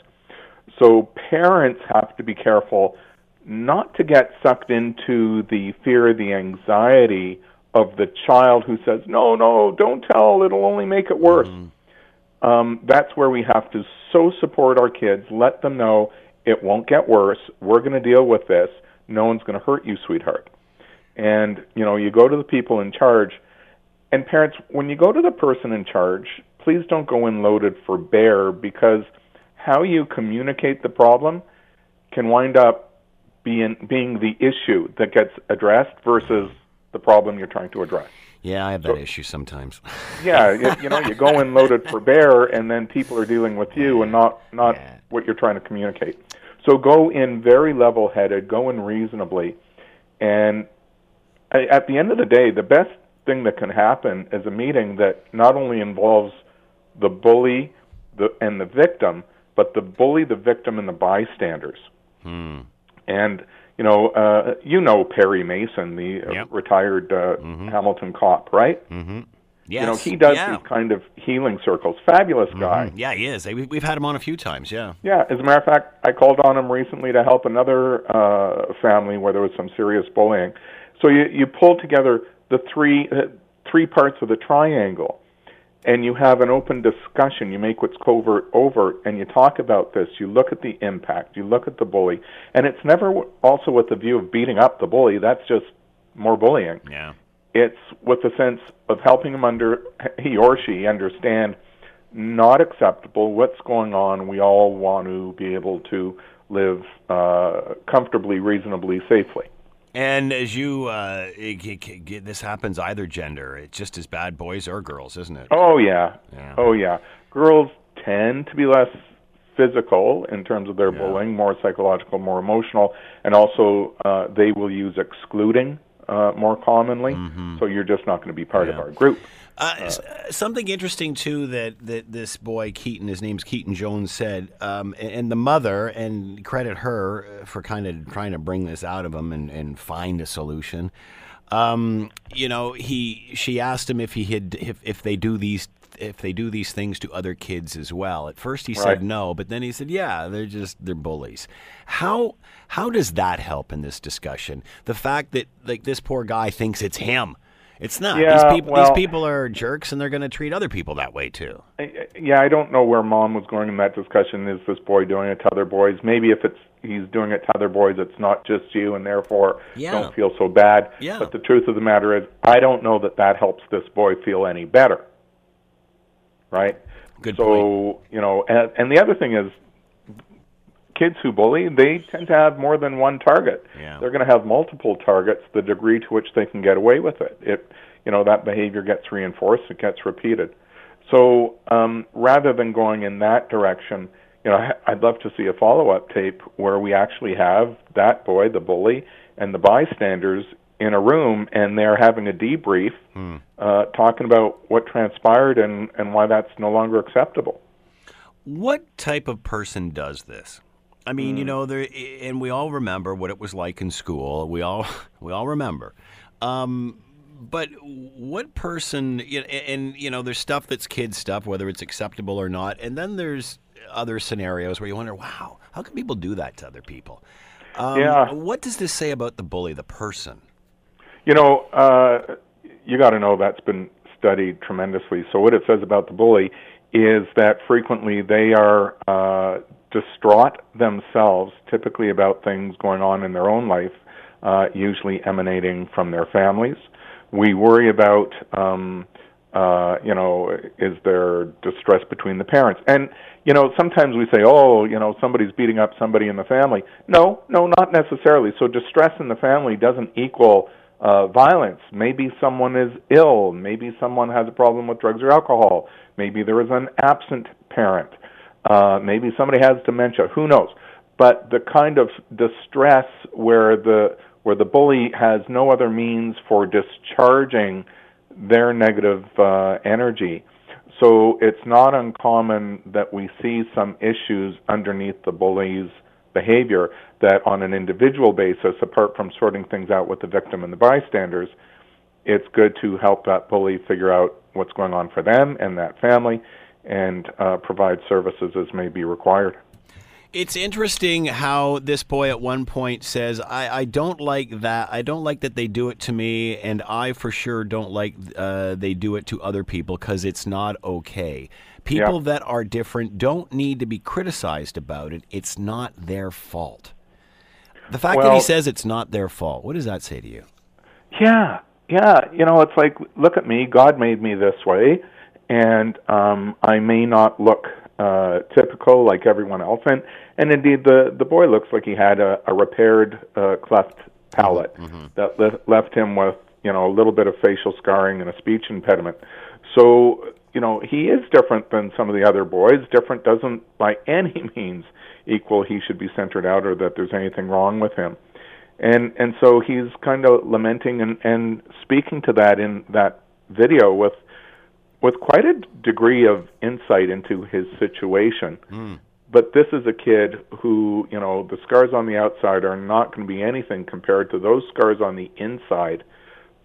So parents have to be careful not to get sucked into the fear, the anxiety of the child who says, "No, no, don't tell. It'll only make it worse." Um, that's where we have to so support our kids, let them know it won't get worse. We're going to deal with this. No one's going to hurt you, sweetheart. And you know, you go to the people in charge. And parents, when you go to the person in charge, please don't go in loaded for bear because how you communicate the problem can wind up being being the issue that gets addressed versus the problem you're trying to address. Yeah, I have that issue sometimes. Yeah, you, you know, you go in loaded for bear, and then people are dealing with you and not not what you're trying to communicate. So go in very level-headed, go in reasonably, and at the end of the day, the best thing that can happen is a meeting that not only involves the bully the, and the victim, but the bully, the victim, and the bystanders. Hmm. And you know, uh, you know Perry Mason, the uh, retired uh, Hamilton cop, right? Mm-hmm. You know, he does Yeah. these kind of healing circles. Fabulous guy. Mhm. Yeah, he is. We- We've had him on a few times. Yeah. Yeah, as a matter of fact, I called on him recently to help another uh, family where there was some serious bullying. So you you pull together the three uh, three parts of the triangle, and you have an open discussion. You make what's covert overt, and you talk about this. You look at the impact. You look at the bully, and it's never also with the view of beating up the bully. That's just more bullying. Yeah. It's with the sense of helping him under he or she understand not acceptable what's going on. We all want to be able to live uh, comfortably, reasonably, safely. And as you, uh, it, it- it- this happens either gender. It's just as bad, boys or girls, isn't it? Oh yeah. Yeah. Oh yeah. Girls tend to be less physical in terms of their bullying, more psychological, more emotional, and also uh, they will use excluding uh, more commonly. So you're just not going to be part of Mm-hmm. Our group. Uh, s- something interesting too that, that this boy Keaton, his name's Keaton Jones, said, um, and, and the mother, and credit her uh, for kind of trying to bring this out of him and, and find a solution. Um, you know, he she asked him if he had if, if they do these if they do these things to other kids as well. At first he Right. said no, but then he said, yeah, they're just they're bullies. How how does that help in this discussion? The fact that like this poor guy thinks it's him. It's not. Yeah, these people well- these people are jerks and they're going to treat other people that way too. Yeah, I don't know where mom was going in that discussion. Is this boy doing it to other boys? Maybe if it's he's doing it to other boys, it's not just you, and therefore Yeah. don't feel so bad. Yeah. But the truth of the matter is, I don't know that that helps this boy feel any better. Right. Good so point. you know, and, and the other thing is, kids who bully, they tend to have more than one target. Yeah. They're going to have multiple targets. The degree to which they can get away with it, it you know that behavior gets reinforced, it gets repeated. So um, rather than going in that direction, you know, I'd love to see a follow-up tape where we actually have that boy, the bully, and the bystanders in a room, and they're having a debrief, uh, talking about what transpired and and why that's no longer acceptable. What type of person does this? I mean, you know, there, and we all remember what it was like in school. We all, we all remember. Um, but what person? you know, And you know, there's stuff that's kid stuff, whether it's acceptable or not, and then there's other scenarios where you wonder, wow, how can people do that to other people? Um, Yeah. What does this say about the bully, the person? You know, uh, you got to know that's been studied tremendously. So what it says about the bully is that frequently they are uh, distraught themselves, typically about things going on in their own life, uh, usually emanating from their families. We worry about, um, uh, you know, is there distress between the parents? And you know, sometimes we say, oh, you know, somebody's beating up somebody in the family. No, no, not necessarily. So distress in the family doesn't equal uh, violence. Maybe someone is ill. Maybe someone has a problem with drugs or alcohol. Maybe there is an absent parent. Uh, maybe somebody has dementia. Who knows? But the kind of distress where the where the bully has no other means for discharging their negative uh, energy. So it's not uncommon that we see some issues underneath the bully's behavior that on an individual basis, apart from sorting things out with the victim and the bystanders, it's good to help that bully figure out what's going on for them and that family and uh, provide services as may be required. It's interesting how this boy at one point says, I, I don't like that. I don't like that they do it to me, and I for sure don't like uh, they do it to other people because it's not okay. People Yeah. that are different don't need to be criticized about it. It's not their fault. The fact that he says it's not their fault, what does that say to you? Yeah, yeah. You know, it's like, look at me. God made me this way, and um, I may not look uh, typical like everyone else. And and indeed, the the boy looks like he had a, a repaired uh, cleft palate that le- left him with you know a little bit of facial scarring and a speech impediment. So you know he is different than some of the other boys. Different doesn't by any means equal he should be centered out or that there's anything wrong with him and and so he's kind of lamenting and and speaking to that in that video with with quite a degree of insight into his situation. Hmm. But this is a kid who, you know, the scars on the outside are not going to be anything compared to those scars on the inside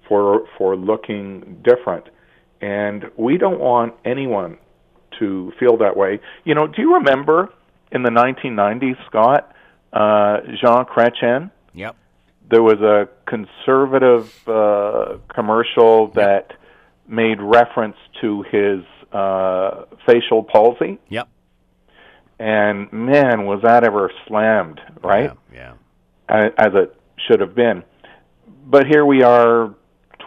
for for looking different. And we don't want anyone to feel that way. You know, do you remember in the 1990s, Scott, uh, Jean Chrétien? Yep. there was a conservative uh, commercial that made reference to his uh, facial palsy, Yep. and man, was that ever slammed, right? Yeah. A- As it should have been. But here we are,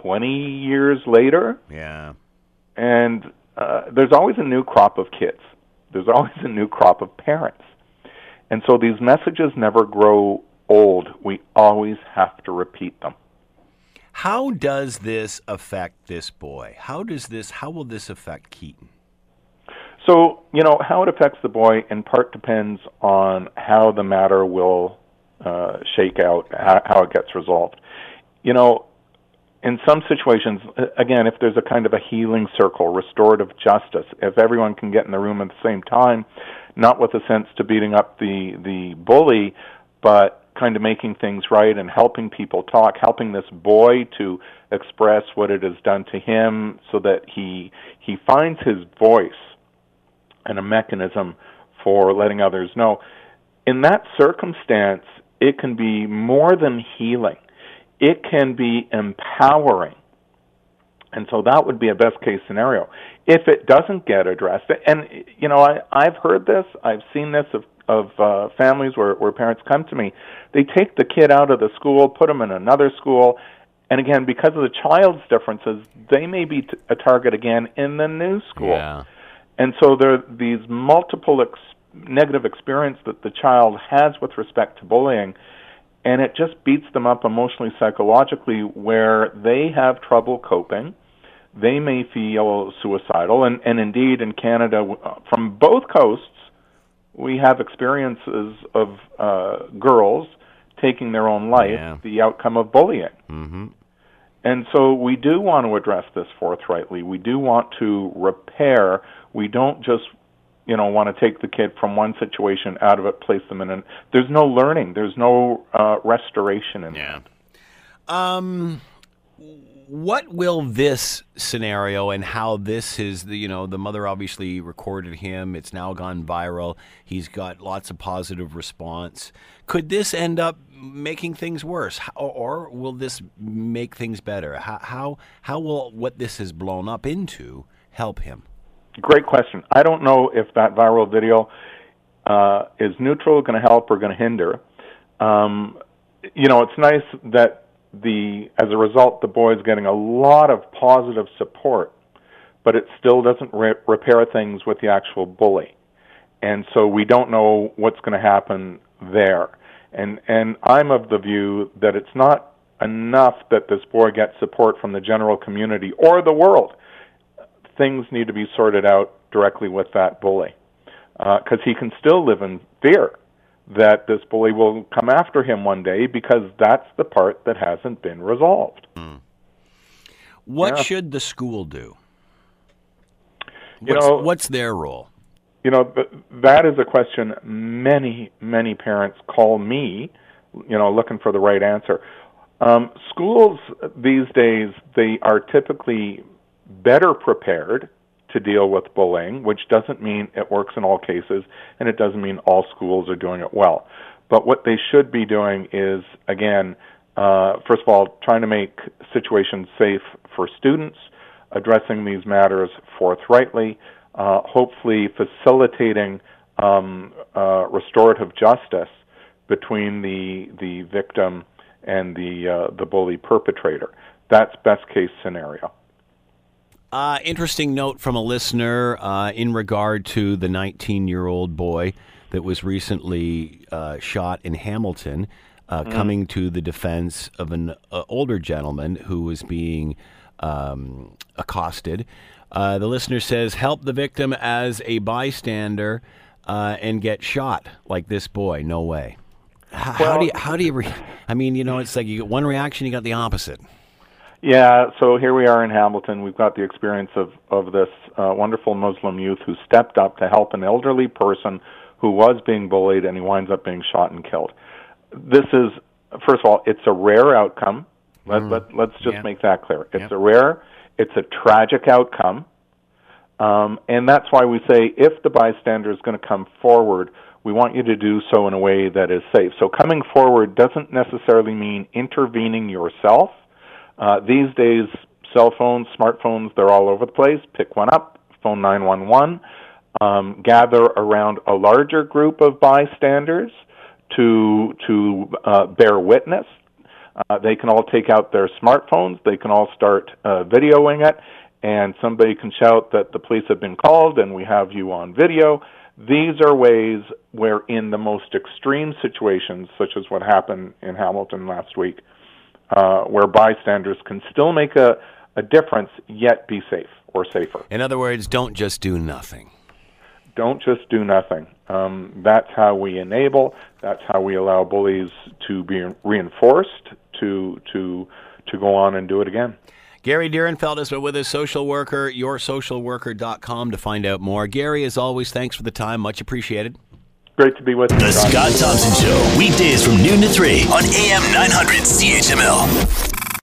20 years later, Yeah. and uh, there's always a new crop of kids. There's always a new crop of parents. And so these messages never grow old. We always have to repeat them. How does this affect this boy? How does this? How will this affect Keaton? So, you know, how it affects the boy in part depends on how the matter will uh, shake out, how, how it gets resolved. You know, in some situations, again, if there's a kind of a healing circle, restorative justice, if everyone can get in the room at the same time, not with a sense to beating up the the bully, but kind of making things right and helping people talk, helping this boy to express what it has done to him, so that he he finds his voice and a mechanism for letting others know. In that circumstance, it can be more than healing it can be empowering. And so that would be a best case scenario. If it doesn't get addressed, and you know, I, I've heard this, I've seen this of of uh, families where where parents come to me, they take the kid out of the school, put them in another school, and again, because of the child's differences, they may be t- a target again in the new school. Yeah. And so there are these multiple ex- negative experience that the child has with respect to bullying and it just beats them up emotionally, psychologically, where they have trouble coping. They may feel suicidal, and, and indeed in Canada, from both coasts, we have experiences of uh, girls taking their own life, Yeah. the outcome of bullying. Mm-hmm. And so we do want to address this forthrightly. We do want to repair. We don't just, you know, want to take the kid from one situation out of it, place them in an. There's no learning. There's no uh, restoration in Yeah. Um, what will this scenario and how this is the you know the mother obviously recorded him. It's now gone viral. He's got lots of positive response. Could this end up making things worse, or will this make things better? How how how will what this has blown up into help him? Great question. I don't know if that viral video uh, is neutral, going to help, or going to hinder. Um, you know, it's nice that the as a result the boy is getting a lot of positive support, but it still doesn't re- repair things with the actual bully, and so we don't know what's going to happen there. And and I'm of the view that it's not enough that this boy gets support from the general community or the world things need to be sorted out directly with that bully because he can still live in fear that this bully will come after him one day because that's the part that hasn't been resolved. What Yeah. should the school do? You What's, know- what's their role? You know, that is a question many, many parents call me, you know, looking for the right answer. Um, schools these days, they are typically better prepared to deal with bullying, which doesn't mean it works in all cases, and it doesn't mean all schools are doing it well. But what they should be doing is, again, uh, first of all, trying to make situations safe for students, addressing these matters forthrightly, uh, hopefully facilitating um, uh, restorative justice between the the victim and the uh, the bully perpetrator. That's best case scenario. Uh, interesting note from a listener uh, in regard to the 19 year old boy that was recently uh, shot in Hamilton, uh, coming to the defense of an uh, older gentleman who was being um, accosted. Uh, the listener says, "Help the victim as a bystander uh, and get shot like this boy. No way." H- how do you? How do you? Re- I mean, you know, it's like you get one reaction, you got the opposite. Yeah, so here we are in Hamilton. We've got the experience of of this uh, wonderful Muslim youth who stepped up to help an elderly person who was being bullied, and he winds up being shot and killed. This is, first of all, it's a rare outcome. Let, let, let's just Yeah. make that clear. It's a rare, it's a tragic outcome, um, and that's why we say if the bystander is going to come forward, we want you to do so in a way that is safe. So coming forward doesn't necessarily mean intervening yourself. Uh, these days, cell phones, smartphones, they're all over the place. Pick one up, phone 911, um, gather around a larger group of bystanders to to uh, bear witness. Uh, they can all take out their smartphones. They can all start uh, videoing it, and somebody can shout that the police have been called and we have you on video. These are ways where, in the most extreme situations, such as what happened in Hamilton last week, uh, where bystanders can still make a, a difference yet be safe or safer. In other words, don't just do nothing. Don't just do nothing. Um, that's how we enable. That's how we allow bullies to be reinforced to to to go on and do it again. Gary Direnfeld has been with us, social worker, yoursocialworker.com to find out more. Gary, as always, thanks for the time. Much appreciated. Great to be with you. The Scott. Thompson Show, weekdays from noon to 3 on AM 900 CHML.